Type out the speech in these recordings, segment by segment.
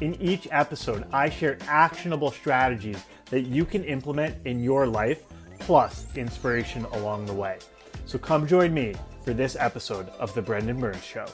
In each episode, I share actionable strategies that you can implement in your life, plus inspiration along the way. So come join me for this episode of The Brendan Burns Show.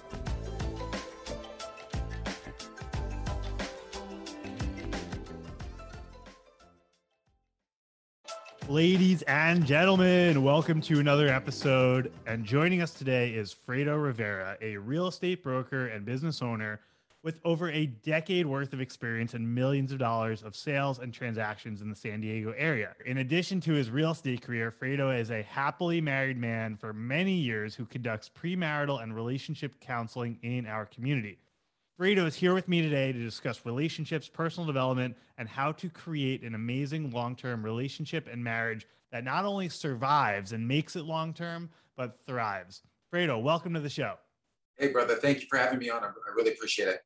Ladies and gentlemen, welcome to another episode. And joining us today is Fredo Rivera, a real estate broker and business owner with over a decade worth of experience and millions of dollars of sales and transactions in the San Diego area. In addition to his real estate career, Fredo is a happily married man for many years who conducts premarital and relationship counseling in our community. Fredo is here with me today to discuss relationships, personal development, and how to create an amazing long term relationship and marriage that not only survives and makes it long term, but thrives. Fredo, welcome to the show. Hey, brother. Thank you for having me on. I really appreciate it.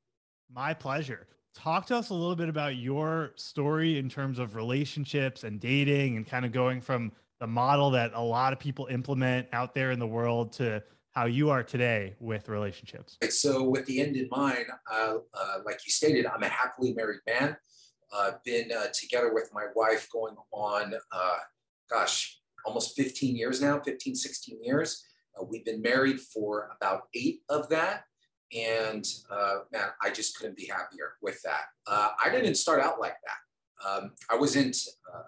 My pleasure. Talk to us a little bit about your story in terms of relationships and dating and kind of going from the model that a lot of people implement out there in the world to how you are today with relationships. So, with the end in mind, uh, uh, like you stated, I'm a happily married man. I've uh, been together with my wife going on, uh, gosh, almost 15 years now, 15, 16 years. Uh, we've been married for about eight of that. And uh, man, I just couldn't be happier with that. Uh, I didn't start out like that. Um, I wasn't, uh,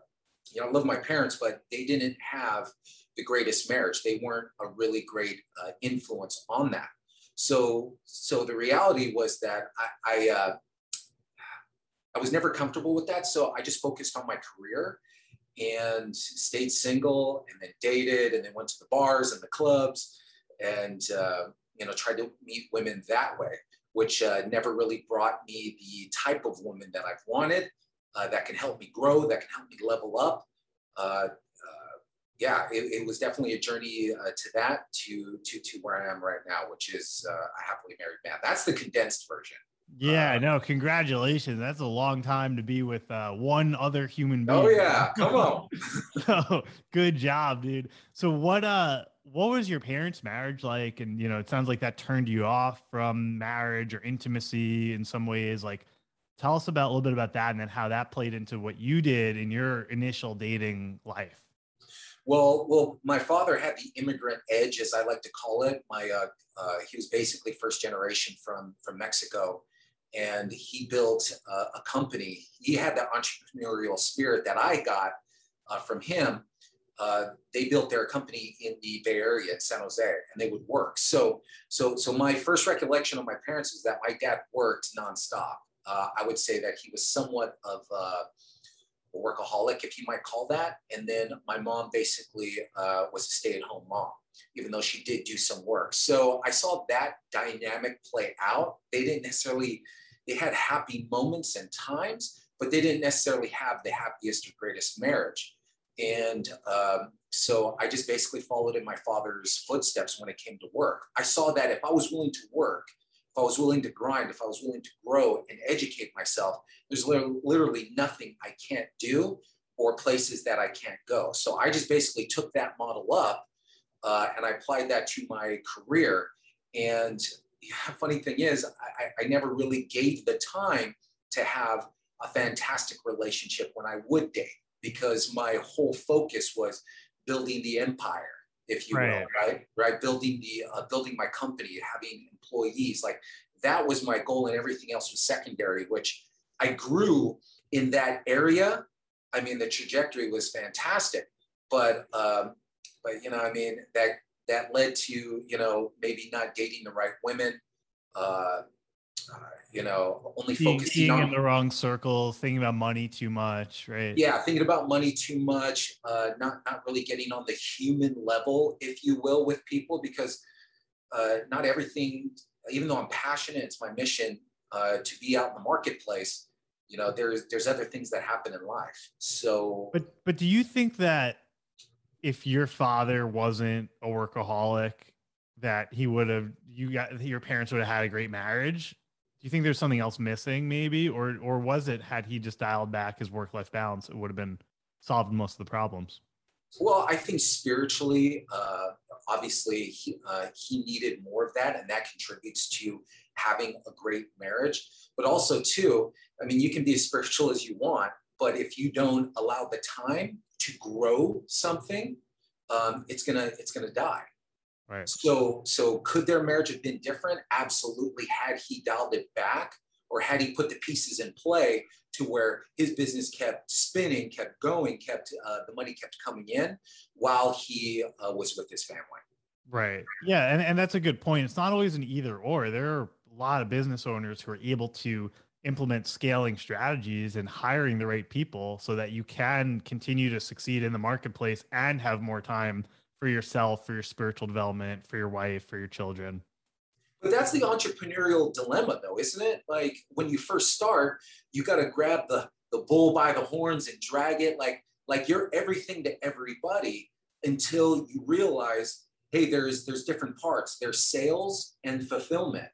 you know, I love my parents, but they didn't have the greatest marriage. They weren't a really great uh, influence on that. So, so the reality was that I, I, uh, I was never comfortable with that. So I just focused on my career and stayed single and then dated and then went to the bars and the clubs and uh, you know, tried to meet women that way, which uh, never really brought me the type of woman that I've wanted uh, that can help me grow, that can help me level up. Uh, uh yeah, it, it, was definitely a journey uh, to that, to to to where I am right now, which is uh, a happily married man. That's the condensed version. Yeah, no, congratulations. That's a long time to be with uh, one other human being. Oh yeah, come on. so, good job, dude. So what uh what was your parents' marriage like? And you know, it sounds like that turned you off from marriage or intimacy in some ways. Like, tell us about a little bit about that, and then how that played into what you did in your initial dating life. Well, well, my father had the immigrant edge, as I like to call it. My uh, uh, he was basically first generation from from Mexico, and he built uh, a company. He had that entrepreneurial spirit that I got uh, from him uh, they built their company in the Bay Area in San Jose, and they would work. So, so, so my first recollection of my parents is that my dad worked nonstop. Uh, I would say that he was somewhat of a workaholic, if you might call that. And then my mom basically uh, was a stay-at-home mom, even though she did do some work. So I saw that dynamic play out. They didn't necessarily they had happy moments and times, but they didn't necessarily have the happiest or greatest marriage. And um, so I just basically followed in my father's footsteps when it came to work. I saw that if I was willing to work, if I was willing to grind, if I was willing to grow and educate myself, there's literally nothing I can't do or places that I can't go. So I just basically took that model up uh, and I applied that to my career. And yeah, funny thing is, I, I never really gave the time to have a fantastic relationship when I would date because my whole focus was building the empire if you right. will right. right? Building the uh, building my company having employees like that was my goal and everything else was secondary which i grew in that area. I mean the trajectory was fantastic but um but you know i mean that that led to you know maybe not dating the right women uh uh, you know, only focusing being on in the wrong circle, thinking about money too much, right? Yeah, thinking about money too much, uh, not not really getting on the human level, if you will, with people, because uh, not everything. Even though I'm passionate, it's my mission uh, to be out in the marketplace. you know there's there's other things that happen in life so but but do you think that if your father wasn't a workaholic that he would have you got your parents would have had a great marriage do you think there's something else missing maybe? Or or was it had he just dialed back his work life balance it would have been solved most of the problems? Well i think spiritually uh obviously he, uh, he needed more of that and that contributes to having a great marriage. But also too i mean you can be as spiritual as you want but if you don't allow the time to grow something um, it's gonna it's gonna die right. So so could their marriage have been different? Absolutely. Had he dialed it back or had he put the pieces in play to where his business kept spinning kept going kept uh, the money kept coming in while he uh, was with his family? Right. Yeah and, and that's a good point. It's not always an either or. There are a lot of business owners who are able to implement scaling strategies and hiring the right people so that you can continue to succeed in the marketplace and have more time for yourself, for your spiritual development, for your wife, for your children. But that's the entrepreneurial dilemma, though, isn't it? Like when you first start, you got to grab the, the bull by the horns and drag it like, like you're everything to everybody until you realize, hey, there's there's different parts. There's sales and fulfillment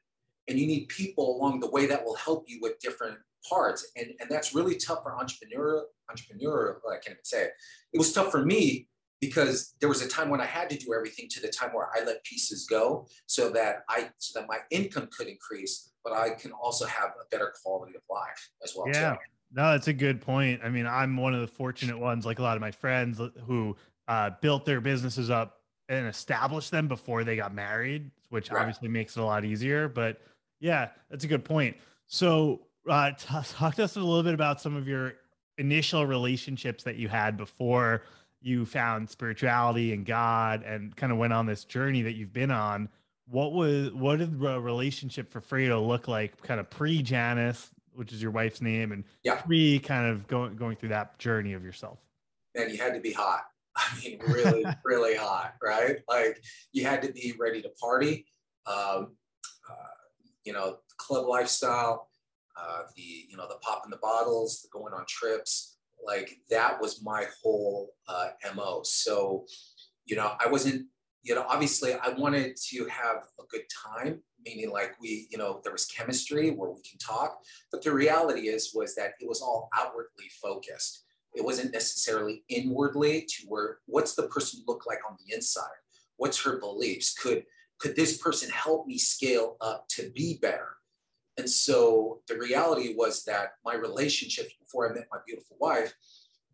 and you need people along the way that will help you with different parts and and that's really tough for entrepreneur entrepreneur i can't even say it it was tough for me because there was a time when i had to do everything to the time where i let pieces go so that i so that my income could increase but i can also have a better quality of life as well yeah too. no that's a good point i mean i'm one of the fortunate ones like a lot of my friends who uh, built their businesses up and established them before they got married which right. obviously makes it a lot easier but yeah, that's a good point. So, uh, t- talk to us a little bit about some of your initial relationships that you had before you found spirituality and God, and kind of went on this journey that you've been on. What was what did the relationship for Fredo look like, kind of pre Janice, which is your wife's name, and yeah. pre kind of going going through that journey of yourself? Man, you had to be hot. I mean, really, really hot, right? Like you had to be ready to party. Um, you know, club lifestyle, uh, the, you know, the popping the bottles, the going on trips, like that was my whole uh, MO. So, you know, I wasn't, you know, obviously I wanted to have a good time, meaning like we, you know, there was chemistry where we can talk, but the reality is, was that it was all outwardly focused. It wasn't necessarily inwardly to where, what's the person look like on the inside? What's her beliefs? Could, could this person help me scale up to be better? And so the reality was that my relationships before I met my beautiful wife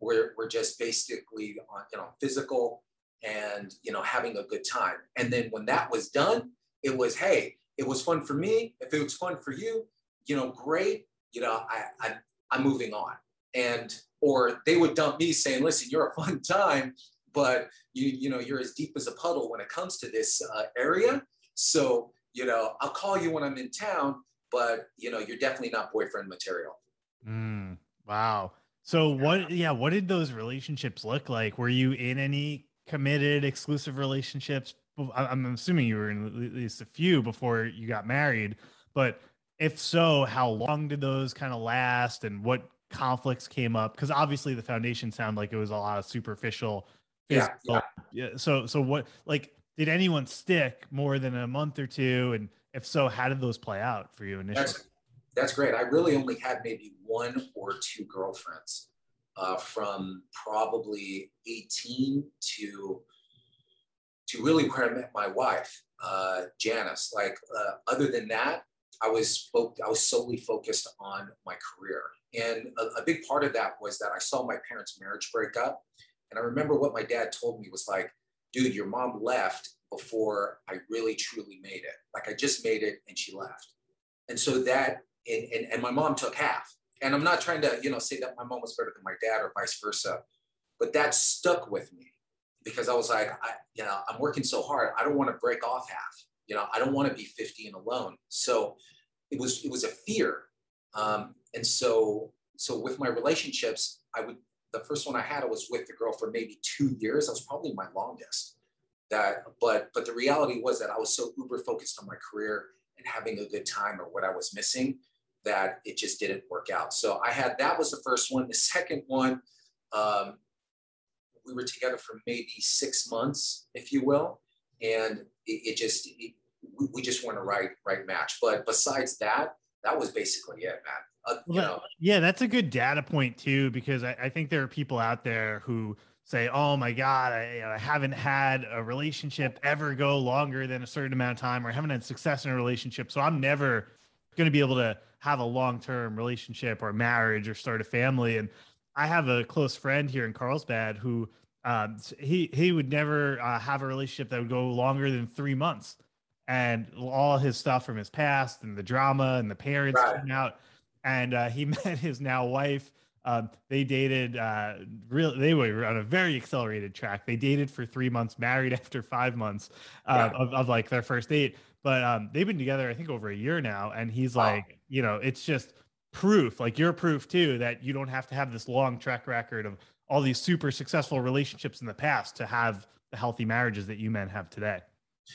were, were just basically on, you know, physical and, you know, having a good time. And then when that was done, it was, hey, it was fun for me. If it was fun for you, you know, great. You know, I, I I'm moving on. And or they would dump me saying, listen, you're a fun time, but you you know you're as deep as a puddle when it comes to this uh, area. So you know I'll call you when I'm in town, but you know you're definitely not boyfriend material. Mm, wow. So what? Yeah, what did those relationships look like? Were you in any committed, exclusive relationships? I'm assuming you were in at least a few before you got married, but if so, how long did those kind of last, and what conflicts came up? Because obviously the foundation sounded like it was a lot of superficial yeah, yeah. yeah. So so what like did anyone stick more than a month or two? And if so, how did those play out for you initially? That's, that's great. I really only had maybe one or two girlfriends uh, from probably 18 to to really where I met my wife, uh, Janice. Like uh, other than that, I was. I was solely focused on my career, and a, a big part of that was that I saw my parents' marriage break up, and I remember what my dad told me was like, dude, your mom left before I really truly made it. Like I just made it and she left. And so that, and, and, and my mom took half. And I'm not trying to, you know, say that my mom was better than my dad or vice versa, but that stuck with me because I was like, I, you know, I'm working so hard. I don't want to break off half. You know, I don't want to be 50 and alone. So it was, it was a fear. Um, and so, so with my relationships, I would the first one I had, I was with the girl for maybe two years. That was probably my longest. That, but but the reality was that I was so uber focused on my career and having a good time or what I was missing that it just didn't work out. So I had that was the first one. The second one, um, we were together for maybe six months, if you will, and it, it just it, we just weren't a right right match. But besides that, that was basically it, man. Uh, you know, yeah, that's a good data point too, because I, I, think there are people out there who say, "Oh my God, I, I, haven't had a relationship ever go longer than a certain amount of time, or I haven't had success in a relationship, so I'm never going to be able to have a long term relationship or marriage or start a family." And I have a close friend here in Carlsbad who um, he he would never uh, have a relationship that would go longer than three months, and all his stuff from his past and the drama and the parents right. came out, and uh, he met his now wife. Um, they dated uh, real. They were on a very accelerated track. They dated for three months, married after five months uh, of, of like their first date. But um, they've been together, I think, over a year now. And he's wow. like, you know, it's just proof, like you're proof too, that you don't have to have this long track record of all these super successful relationships in the past to have the healthy marriages that you men have today.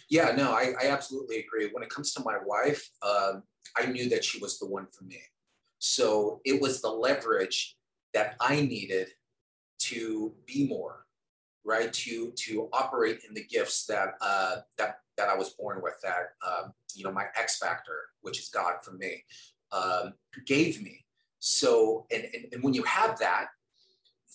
Yeah, no, I, I absolutely agree. When it comes to my wife, um, I knew that she was the one for me. So it was the leverage that I needed to be more, right? To to operate in the gifts that uh, that that I was born with. That um, you know, my X factor, which is God for me, um, gave me. So, and, and and when you have that,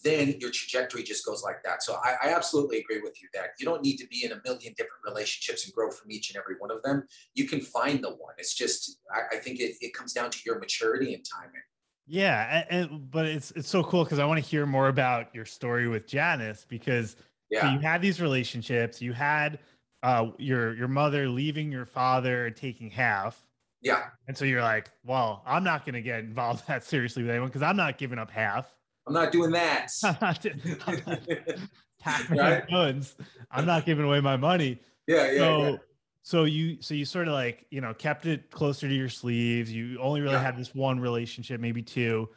then your trajectory just goes like that. So I, I, absolutely agree with you that you don't need to be in a million different relationships and grow from each and every one of them. You can find the one. It's just I, I think it, it comes down to your maturity and timing. Yeah, and, but it's it's so cool because I want to hear more about your story with Janice because yeah. so you had these relationships, you had uh, your your mother leaving your father and taking half. Yeah. And so you're like, well, I'm not going to get involved that seriously with anyone because I'm not giving up half. I'm not doing that. right? Guns. I'm not giving away my money. Yeah, yeah. So, yeah. So you, so you sort of like, you know, kept it closer to your sleeves. You only really yeah. had this one relationship, maybe two.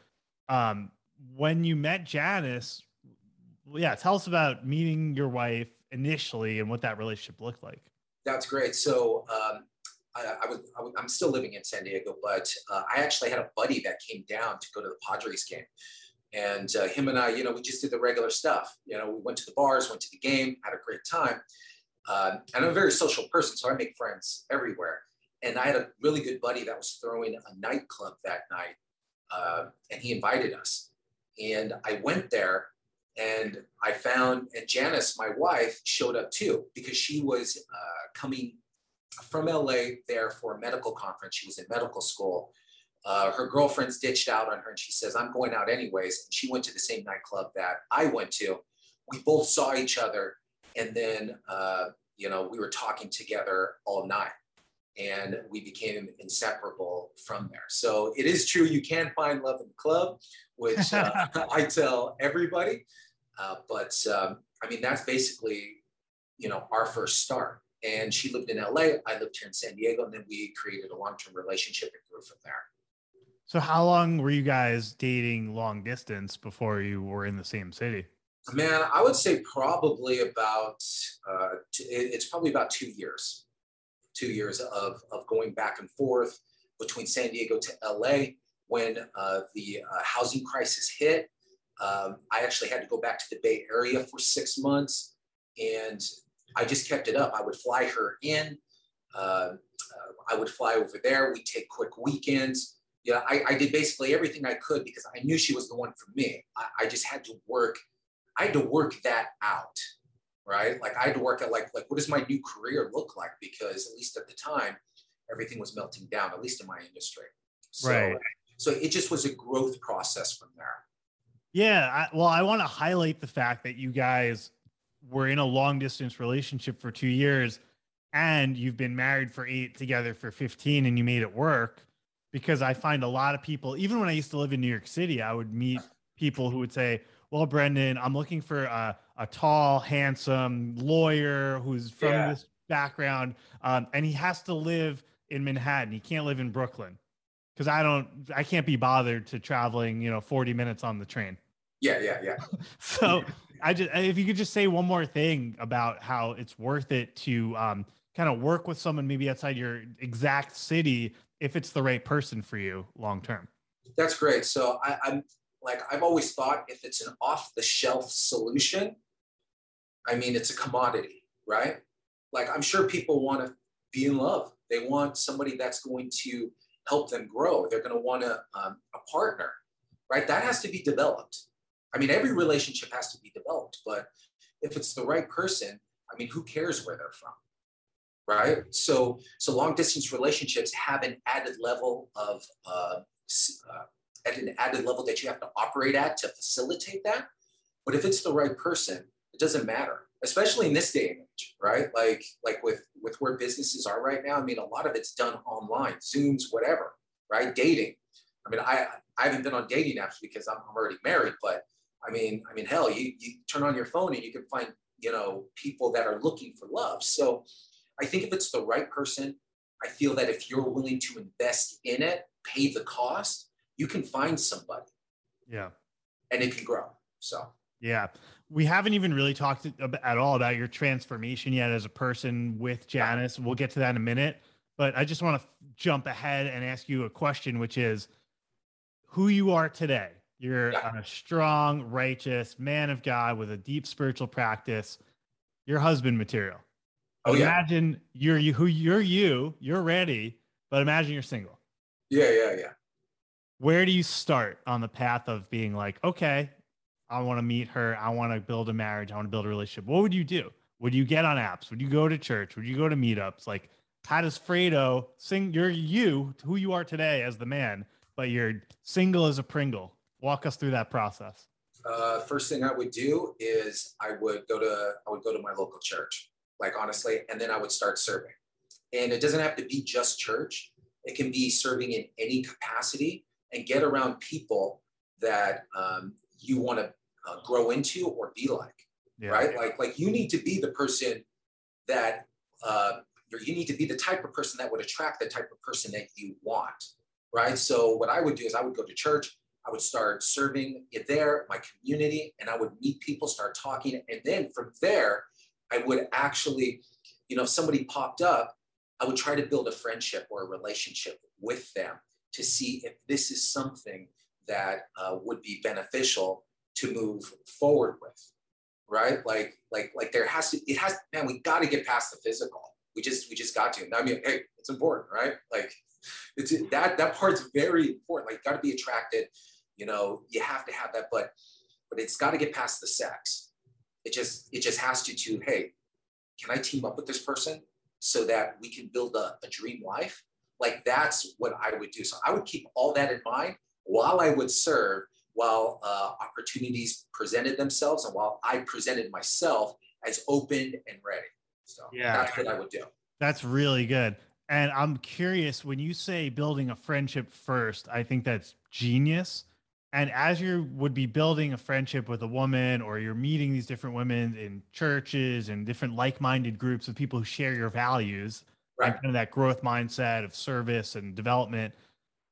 Um, when you met Janice, yeah, tell us about meeting your wife initially and what that relationship looked like. That's great. So, um, I, I, was, I am still living in San Diego, but uh, I actually had a buddy that came down to go to the Padres game. And uh, him and I, you know, we just did the regular stuff. You know, we went to the bars, went to the game, had a great time. Uh, and I'm a very social person, so I make friends everywhere. And I had a really good buddy that was throwing a nightclub that night, uh, and he invited us. And I went there, and I found, and Janice, my wife, showed up too because she was uh, coming from LA there for a medical conference. She was in medical school uh, her girlfriends ditched out on her and she says, I'm going out anyways. And she went to the same nightclub that I went to. We both saw each other. And then, uh, you know, we were talking together all night and we became inseparable from there. So it is true, you can find love in the club, which uh, I tell everybody. Uh, but um, I mean, that's basically, you know, our first start. And she lived in LA, I lived here in San Diego, and then we created a long term relationship and grew from there. So how long were you guys dating long distance before you were in the same city? Man, I would say probably about uh, it's probably about two years, two years of of going back and forth between San Diego to LA. When uh, the uh, housing crisis hit, um, I actually had to go back to the Bay Area for six months, and I just kept it up. I would fly her in. Uh, uh, I would fly over there. We take quick weekends know, I, I did basically everything I could because I knew she was the one for me. I, I just had to work, I had to work that out, right? Like I had to work out like, like what does my new career look like? Because at least at the time, everything was melting down, at least in my industry. So, right. So it just was a growth process from there. Yeah. I, well, I want to highlight the fact that you guys were in a long distance relationship for two years and you've been married for eight together for 15 and you made it work because I find a lot of people, even when I used to live in New York City, I would meet people who would say, Well, Brendan, I'm looking for a, a tall, handsome lawyer who's from yeah. this background. Um, and he has to live in Manhattan. He can't live in Brooklyn because I don't, I can't be bothered to traveling, you know, 40 minutes on the train. Yeah, yeah, yeah. so I just, if you could just say one more thing about how it's worth it to um, kind of work with someone maybe outside your exact city if it's the right person for you long term. That's great. So I, I'm like I've always thought if it's an off the shelf solution, I mean it's a commodity, right? Like I'm sure people want to be in love. They want somebody that's going to help them grow. They're going to want a, um, a partner, right? That has to be developed. I mean, every relationship has to be developed, but if it's the right person, I mean, who cares where they're from? Right. So, so long distance relationships have an added level of, uh, uh, at an added level that you have to operate at to facilitate that. But if it's the right person, it doesn't matter, especially in this day and age, right? Like, like with, with where businesses are right now. I mean, a lot of it's done online, Zooms, whatever, right? Dating. I mean, I, I haven't been on dating apps because I'm, already married, but I mean, I mean, hell, you, you turn on your phone and you can find, you know, people that are looking for love. So I think if it's the right person, I feel that if you're willing to invest in it, pay the cost, you can find somebody. Yeah. And it can grow. So, yeah. We haven't even really talked at all about your transformation yet as a person with Janice. We'll get to that in a minute. But I just want to jump ahead and ask you a question, which is who you are today you're yeah. a strong, righteous man of God with a deep spiritual practice. You're husband material. Oh, imagine yeah. you're you who you're you, you're ready, but imagine you're single. Yeah, yeah, yeah. Where do you start on the path of being like, okay, I want to meet her, I want to build a marriage, I want to build a relationship. What would you do? Would you get on apps? Would you go to church? Would you go to meetups? Like, how does Fredo sing? You're you, who you are today as the man, but you're single as a Pringle. Walk us through that process. Uh, first thing I would do is I would go to I would go to my local church, like honestly, and then I would start serving. And it doesn't have to be just church; it can be serving in any capacity, and get around people that um, you want to uh, grow into or be like. Yeah. Right? Like like you need to be the person that uh, you need to be the type of person that would attract the type of person that you want. Right. So what I would do is I would go to church I would start serving it there, my community, and I would meet people, start talking. And then from there, I would actually, you know, if somebody popped up, I would try to build a friendship or a relationship with them to see if this is something that uh, would be beneficial to move forward with right? Like like like there has to it has man we got to get past the physical. We just we just got to. I mean hey it's important right? Like it's that that part's very important. Like got to be attracted you know you have to have that but but it's got to get past the sex. It just it just has to to hey can i team up with this person so that we can build a, a dream life like that's what i would do. So i would keep all that in mind while i would serve while uh, opportunities presented themselves and while i presented myself as open and ready. So yeah. that's what i would do. That's really good. And i'm curious when you say building a friendship first i think that's genius. And as you would be building a friendship with a woman or you're meeting these different women in churches and different like-minded groups of people who share your values right. and kind of that growth mindset of service and development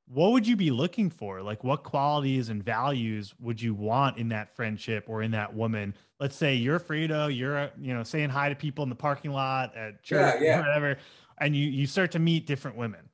what would you be looking for? Like what qualities and values would you want in that friendship or in that woman? Let's say you're fredo you're you know saying hi to people in the parking lot at church yeah, yeah. whatever and you you start to meet different women.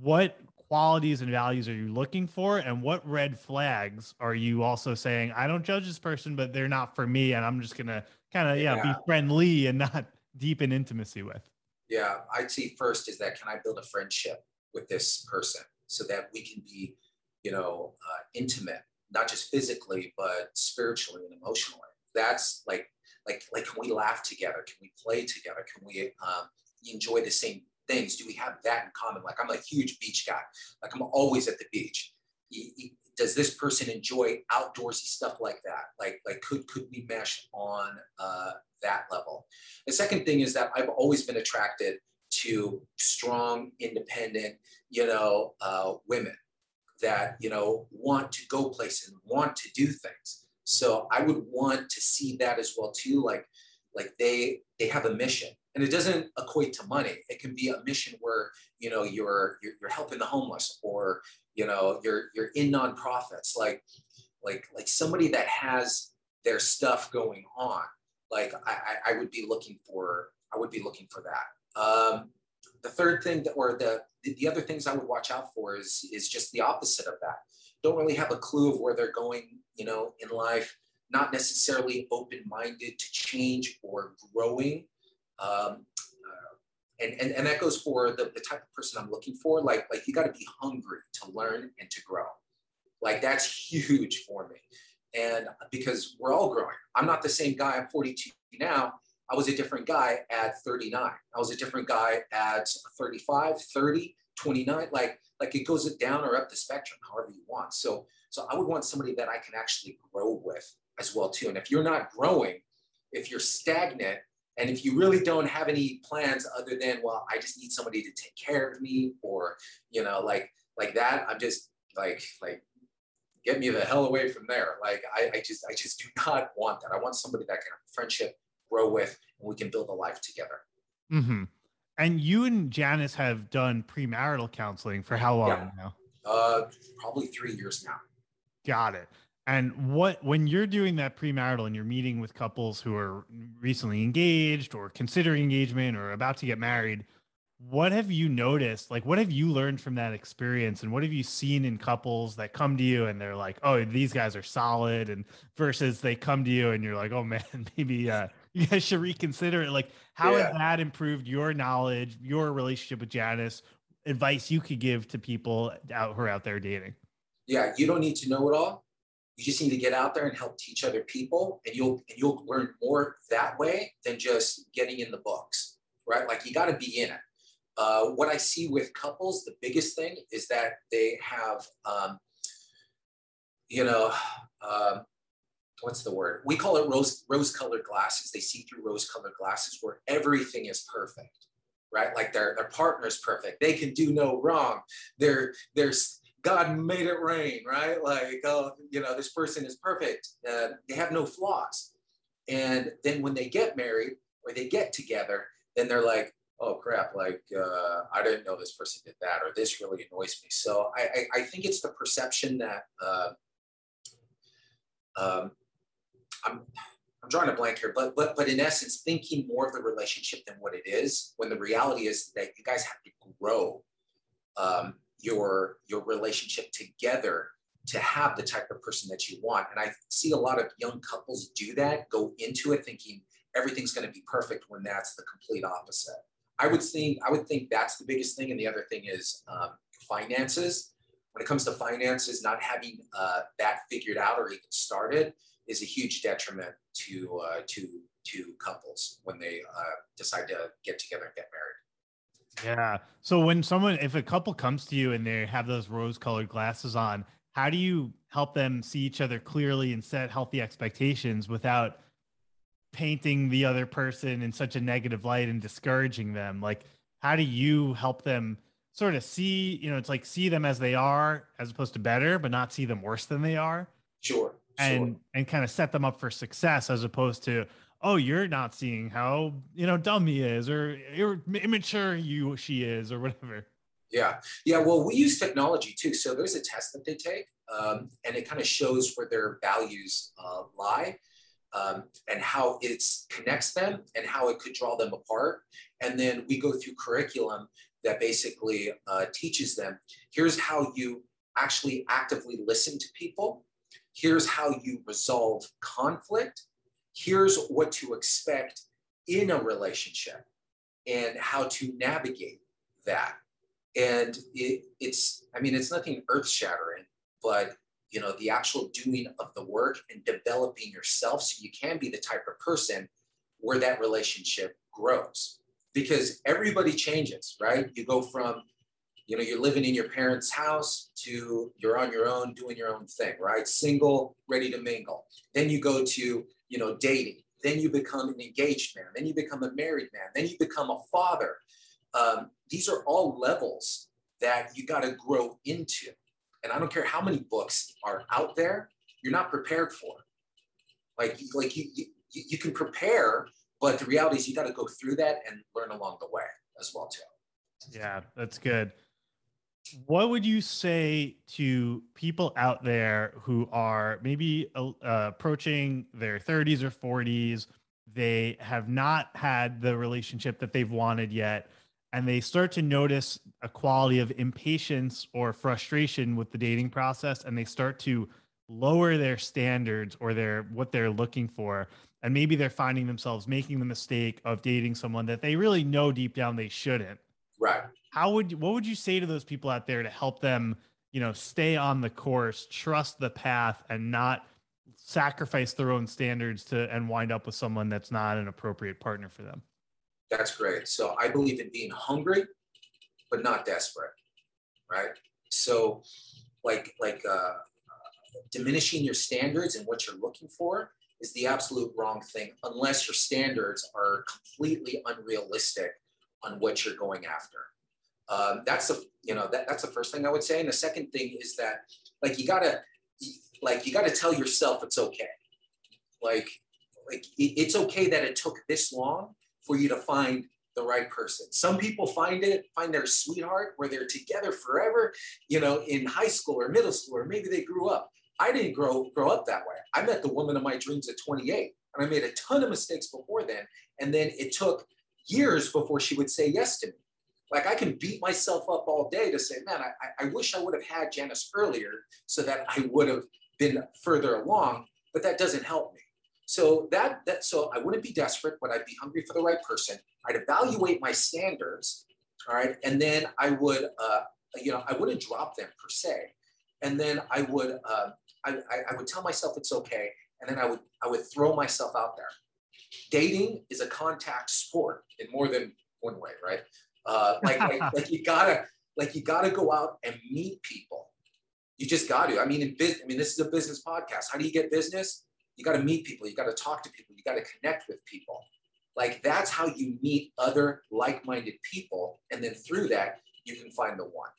What qualities and values are you looking for and what red flags are you also saying i don't judge this person but they're not for me and i'm just gonna kind of yeah, yeah, be friendly and not deep in intimacy with yeah i'd first is that can i build a friendship with this person so that we can be you know uh, intimate not just physically but spiritually and emotionally that's like like like can we laugh together can we play together can we um, enjoy the same things do we have that in common? Like I'm a huge beach guy. Like I'm always at the beach. Does this person enjoy outdoorsy stuff like that? Like like could could we mesh on uh, that level? The second thing is that I've always been attracted to strong, independent, you know, uh, women that you know want to go places, and want to do things. So I would want to see that as well too. Like like they they have a mission and it doesn't equate to money it can be a mission where you know you're you're, you're helping the homeless or you know you're you're in nonprofits like like like somebody that has their stuff going on like i i would be looking for i would be looking for that um the third thing that or the the, the other things I would watch out for is is just the opposite of that. Don't really have a clue of where they're going, you know, in life. Not necessarily open-minded to change or growing. Um, uh, and, and, and that goes for the, the type of person I'm looking for. Like, like you got to be hungry to learn and to grow. Like that's huge for me. And because we're all growing, I'm not the same guy. I'm 42 now. I was a different guy at 39. I was a different guy at 35, 30, 29. Like, like it goes down or up the spectrum, however you want. So, so I would want somebody that I can actually grow with as well too. And if you're not growing, if you're stagnant, and if you really don't have any plans other than, well, I just need somebody to take care of me, or you know, like like that, I'm just like like get me the hell away from there. Like I, I just I just do not want that. I want somebody that can friendship, grow with, and we can build a life together. Mm-hmm. And you and Janice have done premarital counseling for how long yeah. now? Uh, probably three years now. Got it. And what when you're doing that premarital and you're meeting with couples who are recently engaged or considering engagement or about to get married, what have you noticed? Like, what have you learned from that experience? And what have you seen in couples that come to you and they're like, oh, these guys are solid, and versus they come to you and you're like, oh man, maybe uh, you guys should reconsider it. Like, how yeah. has that improved your knowledge, your relationship with Janice? Advice you could give to people out who are out there dating? Yeah, you don't need to know it all. You just need to get out there and help teach other people, and you'll and you'll learn more that way than just getting in the books, right? Like you got to be in it uh, what I see with couples, the biggest thing is that they have, um, you know, uh, what's the word? We call it rose rose colored glasses. They see through rose colored glasses where everything is perfect, right? Like their their partner is perfect. They can do no wrong. They're there's God made it rain, right? Like, oh, you know, this person is perfect. Uh, they have no flaws. And then when they get married or they get together, then they're like, oh crap, like uh, I didn't know this person did that, or this really annoys me. So I, I, I think it's the perception that uh, um, I'm, I'm drawing a blank here, but but but in essence, thinking more of the relationship than what it is, when the reality is that you guys have to grow um, your your relationship together to have the type of person that you want. And I see a lot of young couples do that, go into it thinking everything's going to be perfect when that's the complete opposite. I would think I would think that's the biggest thing, and the other thing is um, finances. When it comes to finances, not having uh, that figured out or even started is a huge detriment to uh, to to couples when they uh, decide to get together and get married. Yeah. So when someone, if a couple comes to you and they have those rose-colored glasses on, how do you help them see each other clearly and set healthy expectations without painting the other person in such a negative light and discouraging them? Like how do you help them sort of see you know it's like see them as they are as opposed to better but not see them worse than they are? Sure and sure. and kind of set them up for success as opposed to oh you're not seeing how you know dumb he is or immature you she is or whatever. Yeah. Yeah well we use technology too. So there's a test that they take um, and it kind of shows where their values uh, lie um, and how it connects them and how it could draw them apart. And then we go through curriculum that basically uh, teaches them here's how you actually actively listen to people, here's how you resolve conflict, here's what to expect in a relationship, and how to navigate that. And it, it's, I mean, it's nothing earth shattering, but you know the actual doing of the work and developing yourself so you can be the type of person where that relationship grows. Because everybody changes right? You go from you know you're living in your parents house to you're on your own doing your own thing right? Single ready to mingle. Then you go to you know dating. Then you become an engaged man. Then you become a married man. Then you become a father. Um, these are all levels that you got to grow into and I don't care how many books are out there, you're not prepared for. Like, like you, you, you can prepare, but the reality is you got to go through that and learn along the way as well too. Yeah, that's good. What would you say to people out there who are maybe uh, approaching their 30s or 40s? They have not had the relationship that they've wanted yet and they start to notice a quality of impatience or frustration with the dating process and they start to lower their standards or their what they're looking for. And maybe they're finding themselves making the mistake of dating someone that they really know deep down they shouldn't. Right. How would you, what would you say to those people out there to help them you know stay on the course trust the path and not sacrifice their own standards to and wind up with someone that's not an appropriate partner for them that's great so i believe in being hungry but not desperate right so like like uh, diminishing your standards and what you're looking for is the absolute wrong thing unless your standards are completely unrealistic on what you're going after. Um, that's the you know that, that's the first thing I would say. And the second thing is that like you gotta like you gotta tell yourself it's okay. Like like it's okay that it took this long for you to find the right person. Some people find it, find their sweetheart where they're together forever, you know, in high school or middle school, or maybe they grew up. I didn't grow grow up that way. I met the woman of my dreams at 28, and I made a ton of mistakes before then. And then it took years before she would say yes to me. Like I can beat myself up all day to say, man, I, I wish I would have had Janice earlier so that I would have been further along, but that doesn't help me. So that that so I wouldn't be desperate, but I'd be hungry for the right person. I'd evaluate my standards, all right, and then I would, uh, you know, I wouldn't drop them per se, and then I would uh, I, I, would tell myself it's okay, and then I would I would throw myself out there. Dating is a contact sport in more than one way, right? Uh, like, like, like you gotta like you gotta go out and meet people. You just got to. I mean, in business, I mean, this is a business podcast. How do you get business? You got to meet people. You got to talk to people. You got to connect with people. Like that's how you meet other like-minded people, and then through that, you can find the one.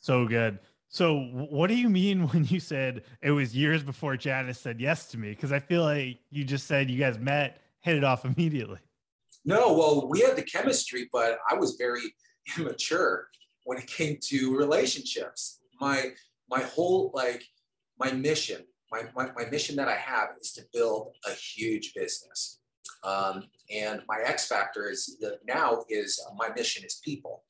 So good. So, what do you mean when you said it was years before Janice said yes to me? Because I feel like you just said you guys met, hit it off immediately. No, well, we had the chemistry, but I was very immature when it came to relationships. My my whole like my mission, my, my, my mission that I have is to build a huge business. Um, and my X factor is the now is uh, my mission is people,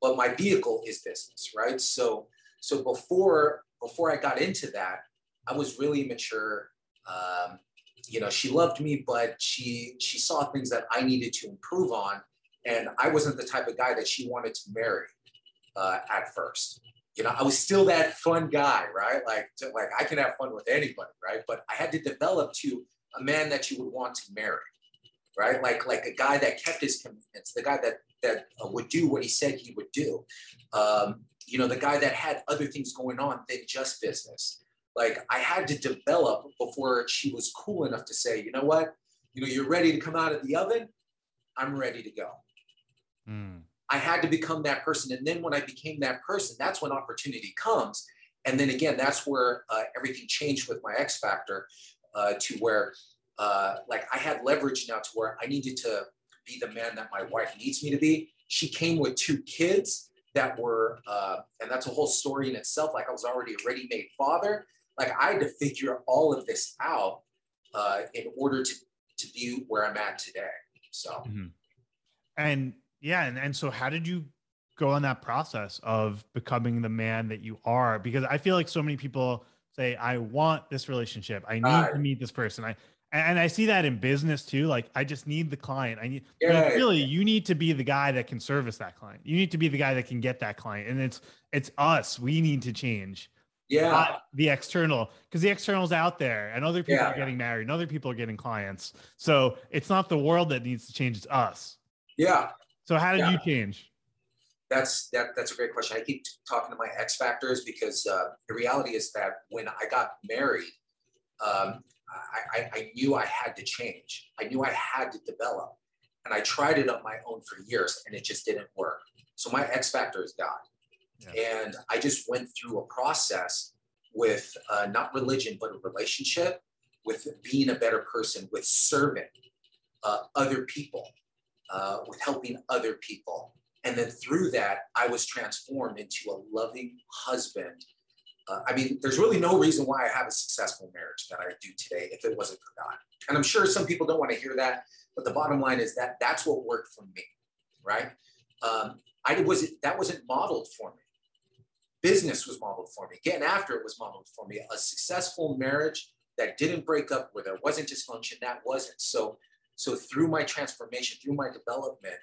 but my vehicle is business, right? So so before before I got into that, I was really mature. Um, you know, she loved me, but she she saw things that I needed to improve on, and I wasn't the type of guy that she wanted to marry uh, at first. You know, I was still that fun guy, right? Like, to, like I can have fun with anybody, right? But I had to develop to a man that you would want to marry, right? Like, like a guy that kept his commitments, the guy that that uh, would do what he said he would do. Um, you know, the guy that had other things going on than just business. Like I had to develop before she was cool enough to say, you know what, you know, you're ready to come out of the oven. I'm ready to go. Mm. I had to become that person. And then when I became that person, that's when opportunity comes. And then again, that's where uh, everything changed with my X Factor uh, to where, uh, like, I had leverage now to where I needed to be the man that my wife needs me to be. She came with two kids that were, uh, and that's a whole story in itself. Like I was already a ready made father. Like I had to figure all of this out uh, in order to, to be where I'm at today. So, mm-hmm. and yeah. And, and so how did you go on that process of becoming the man that you are? Because I feel like so many people say, I want this relationship. I need right. to meet this person. I, and I see that in business too. Like I just need the client. I need yeah, really yeah. you need to be the guy that can service that client. You need to be the guy that can get that client. And it's it's us. We need to change. Yeah. the external. Because the external's out there and other people yeah, are getting married and other people are getting clients. So it's not the world that needs to change, it's us. Yeah. So how did you change? That's that that's a great question. I keep talking to my X factors because uh, the reality is that when I got married, um, I, I, knew I had to change. I knew I had to develop. And I tried it on my own for years and it just didn't work. So my X factor is God. Yeah. And I just went through a process with uh, not religion, but a relationship with being a better person, with serving uh, other people, uh, with helping other people. And then through that, I was transformed into a loving husband uh, I mean, there's really no reason why I have a successful marriage that I do today if it wasn't for God. And I'm sure some people don't want to hear that, but the bottom line is that that's what worked for me, right? um, I wasn't that wasn't modeled for me. Business was modeled for me. Getting after it was modeled for me. A successful marriage that didn't break up, where there wasn't dysfunction, that wasn't. So, so through my transformation, through my development,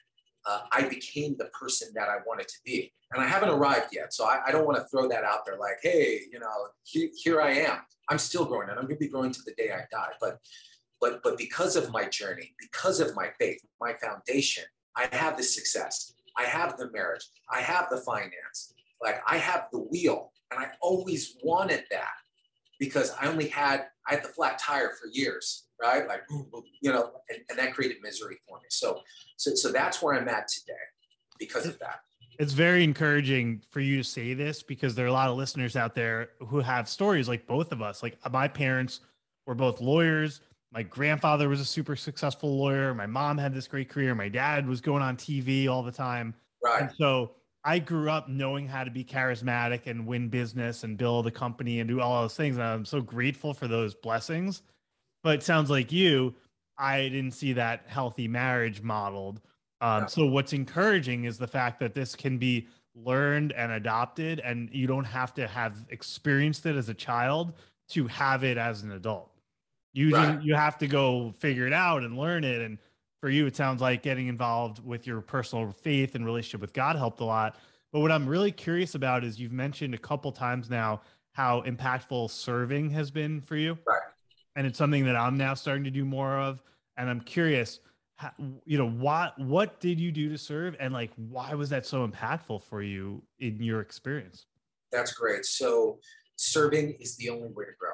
uh, I became the person that I wanted to be. And I haven't arrived yet. So I, I don't want to throw that out there like, hey, you know, he, here I am. I'm still growing and I'm going to be growing to the day I die. But, but, but because of my journey, because of my faith, my foundation, I have the success. I have the marriage. I have the finance. Like I have the wheel. And I always wanted that because I only had, I had the flat tire for years, right? Like, you know, and, and that created misery for me. So, so, so that's where I'm at today because of that. It's very encouraging for you to say this because there are a lot of listeners out there who have stories like both of us. Like uh, my parents were both lawyers. My grandfather was a super successful lawyer. My mom had this great career. My dad was going on TV all the time. Right. And so I grew up knowing how to be charismatic and win business and build a company and do all those things. And I'm so grateful for those blessings. But it sounds like you, I didn't see that healthy marriage modeled. Um, yeah. So what's encouraging is the fact that this can be learned and adopted, and you don't have to have experienced it as a child to have it as an adult. You right. you have to go figure it out and learn it. And for you, it sounds like getting involved with your personal faith and relationship with God helped a lot. But what I'm really curious about is you've mentioned a couple times now how impactful serving has been for you. Right. And it's something that I'm now starting to do more of. And I'm curious, you know, what what did you do to serve, and like why was that so impactful for you in your experience? That's great. So serving is the only way to grow.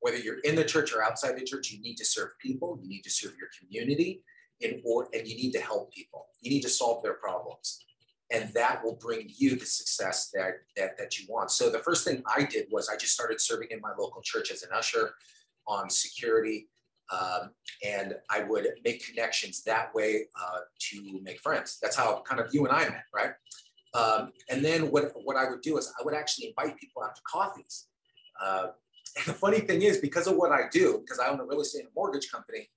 Whether you're in the church or outside the church, you need to serve people. You need to serve your community, in or and you need to help people. You need to solve their problems, and that will bring you the success that that that you want. So the first thing I did was I just started serving in my local church as an usher on security um, and I would make connections that way uh, to make friends. That's how kind of you and I met, right? Um, and then what, what I would do is I would actually invite people out to coffees. Uh, and the funny thing is, because of what I do, because I own a real estate and mortgage company,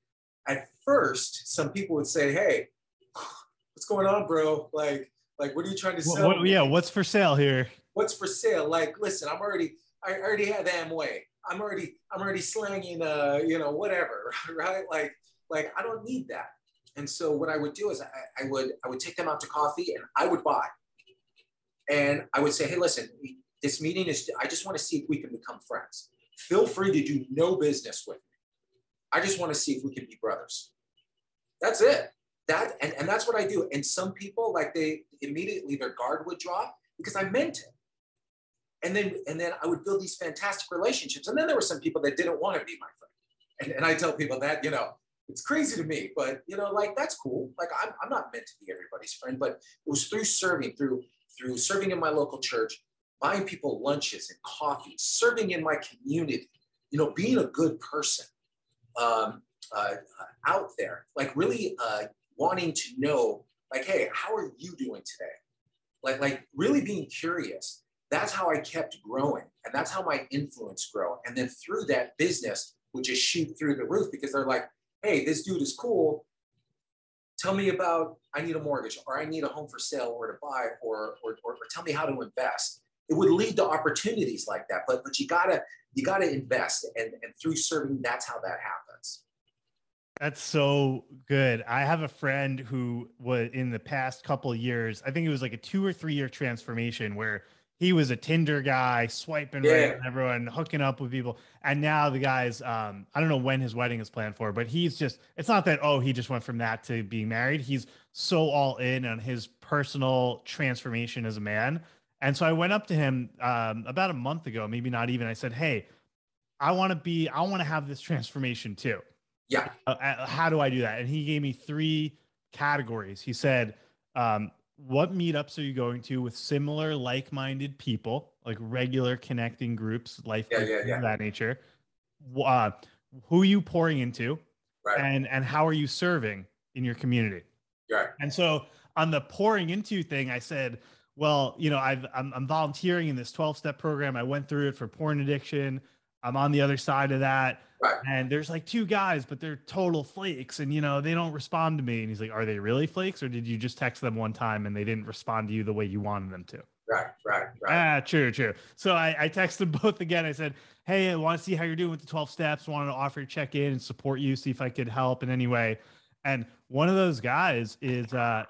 at first some people would say, "Hey, what's going on, bro? Like, like what are you trying to sell?" What, yeah, what's for sale here? What's for sale? Like, listen, I'm already, I already have Amway. I'm already I'm already slanging uh you know whatever right like like I don't need that and so what I would do is I, I would I would take them out to coffee and I would buy and I would say hey listen this meeting is I just want to see if we can become friends feel free to do no business with me I just want to see if we can be brothers that's it that and, and that's what I do and some people like they immediately their guard would drop because I meant it and then and then I would build these fantastic relationships. And then there were some people that didn't want to be my friend. And, and I tell people that, you know, it's crazy to me, but you know, like that's cool. Like I'm, I'm not meant to be everybody's friend, but it was through serving, through through serving in my local church, buying people lunches and coffee, serving in my community, you know, being a good person um, uh, out there, like really uh, wanting to know, like, hey, how are you doing today? Like, like really being curious that's how I kept growing. And that's how my influence grew. And then through that business would just shoot through the roof because they're like, hey, this dude is cool. Tell me about I need a mortgage or I need a home for sale or to buy or, or, or, or tell me how to invest. It would lead to opportunities like that. But but you gotta you gotta invest and, and through serving, that's how that happens. That's so good. I have a friend who was in the past couple years, I think it was like a two or three year transformation where he was a Tinder guy, swiping yeah. right on everyone, hooking up with people. And now the guy's, um, I don't know when his wedding is planned for, but he's just, it's not that, oh, he just went from that to being married. He's so all in on his personal transformation as a man. And so I went up to him um, about a month ago, maybe not even. I said, Hey, I want to be, I want to have this transformation too. Yeah. Uh, uh, how do I do that? And he gave me three categories. He said, um, what meetups are you going to with similar like-minded people like regular connecting groups life yeah, yeah, yeah. of that nature uh, who are you pouring into right. and and how are you serving in your community right and so on the pouring into thing i said well you know i've i'm, I'm volunteering in this 12 step program i went through it for porn addiction I'm on the other side of that. Right. And there's like two guys, but they're total flakes. And, you know, they don't respond to me. And he's like, Are they really flakes? Or did you just text them one time and they didn't respond to you the way you wanted them to? Right, right, right. Ah, true, true. So I, I texted them both again. I said, Hey, I want to see how you're doing with the 12 steps. Wanted to offer to check in and support you, see if I could help in any way. And one of those guys is uh,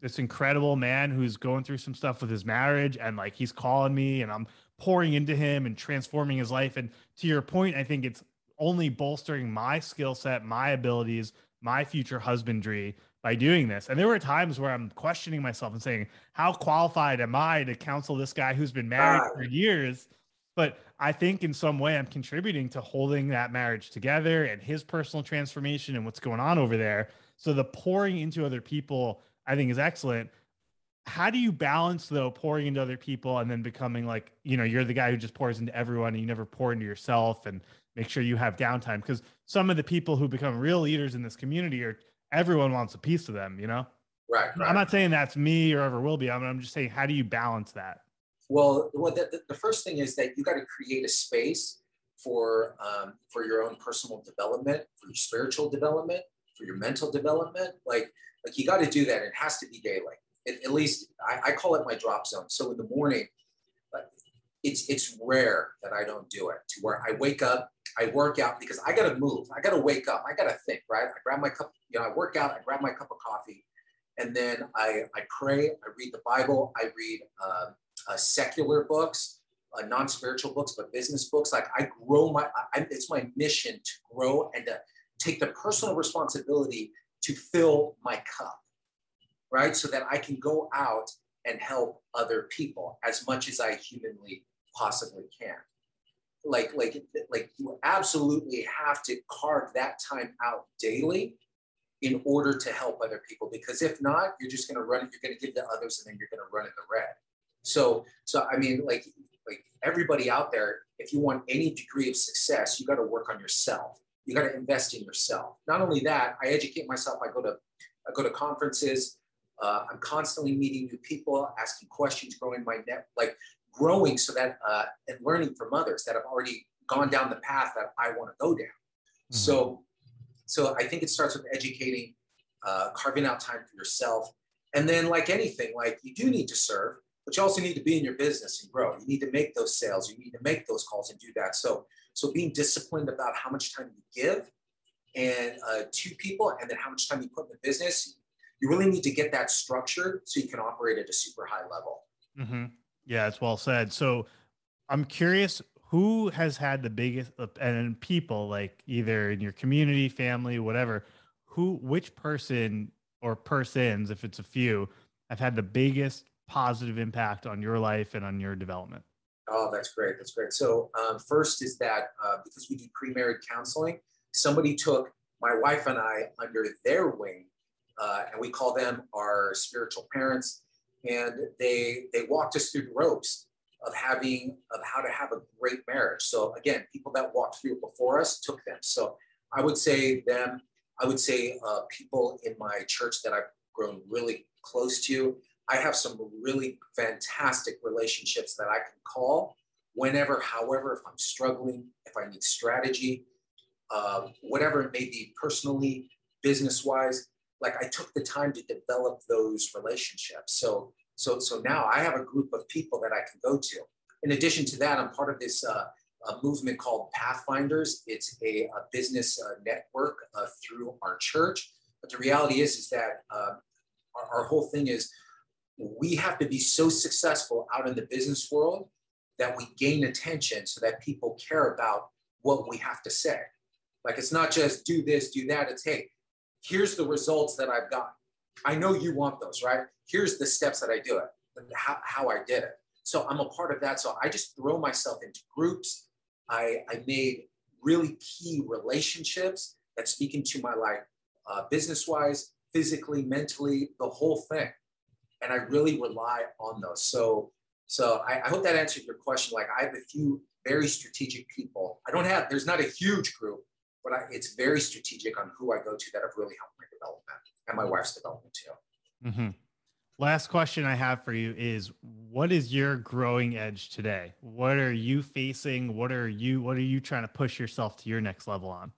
this incredible man who's going through some stuff with his marriage. And like he's calling me and I'm pouring into him and transforming his life. And to your point, I think it's only bolstering my skill set, my abilities, my future husbandry by doing this. And there were times where I'm questioning myself and saying, how qualified am I to counsel this guy who's been married for years? But I think in some way I'm contributing to holding that marriage together and his personal transformation and what's going on over there. So the pouring into other people, I think, is excellent how do you balance though pouring into other people and then becoming like you know you're the guy who just pours into everyone and you never pour into yourself and make sure you have downtime? Because some of the people who become real leaders in this community are everyone wants a piece of them you know? Right, right. i'm not saying that's me or ever will be I i'm just saying how do you balance that? Well well the, the first thing is that you got to create a space for um, for your own personal development for your spiritual development for your mental development. Like like you got to do that. It has to be daily at, at least I, I, call it my drop zone. So in the morning, it's it's rare that I don't do it. To where I wake up, I work out because I got to move. I got to wake up. I got to think. Right. I grab my cup. You know, I work out. I grab my cup of coffee, and then I I pray. I read the Bible. I read uh, uh, secular books. Uh, non-spiritual books, but business books. Like I grow my, I, it's my mission to grow and to take the personal responsibility to fill my cup right? So that I can go out and help other people as much as I humanly possibly can. Like, like, like you absolutely have to carve that time out daily in order to help other people. Because if not, you're just going to run it. You're going to give to others, and then you're going to run in the red. So, so I mean, like, like everybody out there, if you want any degree of success, you got to work on yourself. You got to invest in yourself. Not only that, I educate myself. I go to, I go to conferences. Uh, I'm constantly meeting new people, asking questions, growing my net, like growing so that uh, and learning from others that have already gone down the path that I want to go down. Mm-hmm. So, so I think it starts with educating, uh, carving out time for yourself, and then like anything, like you do need to serve, but you also need to be in your business and grow. You need to make those sales. You need to make those calls and do that. So, so being disciplined about how much time you give and uh, to people, and then how much time you put in the business you really need to get that structured so you can operate at a super high level. Mm-hmm. Yeah, it's well said. So I'm curious who has had the biggest and people like either in your community, family, whatever, who, which person or persons, if it's a few, have had the biggest positive impact on your life and on your development? Oh, that's great. That's great. So, um, first is that uh, because we do pre married counseling, somebody took my wife and I under their wing uh, and we call them our spiritual parents. And they they walked us through the ropes of having of how to have a great marriage. So again, people that walked through before us took them. So I would say them. I would say uh, people in my church that I've grown really close to. I have some really fantastic relationships that I can call whenever, however, if I'm struggling, if I need strategy, uh, whatever it may be, personally, business wise like I took the time to develop those relationships. So so so now I have a group of people that I can go to. In addition to that, I'm part of this uh, movement called Pathfinders. It's a, a business uh, network uh, through our church. But the reality is is that uh, our, our whole thing is we have to be so successful out in the business world that we gain attention so that people care about what we have to say. Like it's not just do this, do that. It's hey, here's the results that I've got. I know you want those, right? Here's the steps that I do it, how, how I did it. So I'm a part of that. So I just throw myself into groups. I, I made really key relationships that speak into my life, uh, business wise, physically, mentally, the whole thing. And I really rely on those. So, so I, I hope that answered your question. Like I have a few very strategic people. I don't have, there's not a huge group, but I, it's very strategic on who I go to that have really helped my development and my wife's development too. Mm-hmm. Last question I have for you is what is your growing edge today? What are you facing? What are you what are you trying to push yourself to your next level on?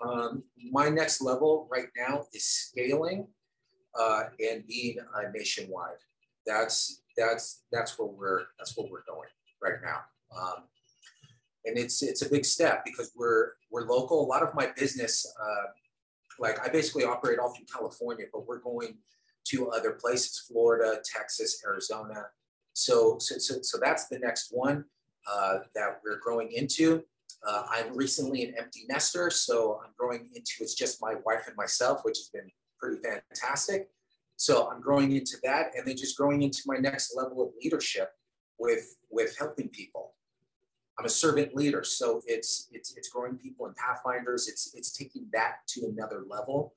Um, my next level right now is scaling uh, and being uh, nationwide. That's that's that's where we're that's what we're going right now. Um, and it's it's a big step because we're we're local. A lot of my business, uh, like I basically operate all through California, but we're going to other places, Florida, Texas, Arizona. So, so, so, so that's the next one uh, that we're growing into. Uh, I'm recently an empty nester, so I'm growing into it's just my wife and myself, which has been pretty fantastic. So I'm growing into that, and then just growing into my next level of leadership with with helping people. I'm a servant leader, so it's it's it's growing people in Pathfinders. It's it's taking that to another level.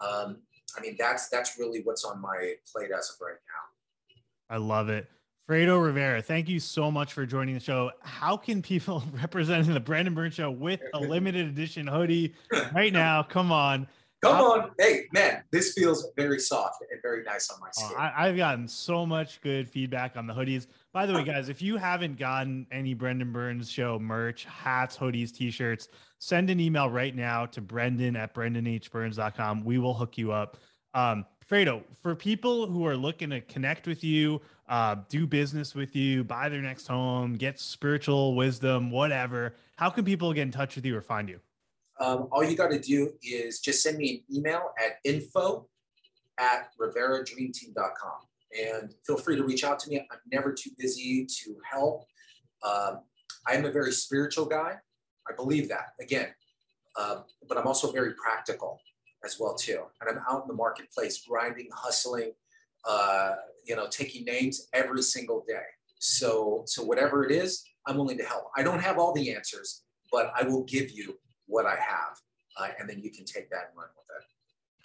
Um, I mean, that's that's really what's on my plate as of right now. I love it. Fredo Rivera, thank you so much for joining the show. How can people representing the Brendan Burns show with a limited edition hoodie right now? Come on. Come on. Hey, man, this feels very soft and very nice on my oh, skin. I, have gotten so much good feedback on the hoodies. By the way, guys, if you haven't gotten any Brendan Burns show merch, hats, hoodies, t shirts, send an email right now to brendan at brendanhburns.com. We will hook you up. Um, Fredo, for people who are looking to connect with you, uh, do business with you, buy their next home, get spiritual wisdom, whatever, how can people get in touch with you or find you? um, all you got to do is just send me an email at info at riveradreamteam.com and feel free to reach out to me. I'm never too busy to help. Um, I'm a very spiritual guy. I believe that again, um, but I'm also very practical as well too. And I'm out in the marketplace, grinding, hustling, uh, you know, taking names every single day. So, so whatever it is, I'm willing to help. I don't have all the answers, but I will give you what I have, uh, and then you can take that and run with it.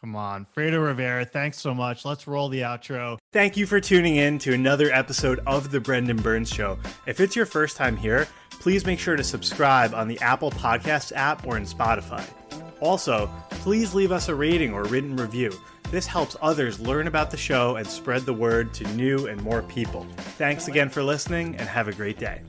Come on, Fredo Rivera, thanks so much. Let's roll the outro. Thank you for tuning in to another episode of The Brendan Burns Show. If it's your first time here, please make sure to subscribe on the Apple Podcasts app or in Spotify. Also, please leave us a rating or written review. This helps others learn about the show and spread the word to new and more people. Thanks again for listening and have a great day.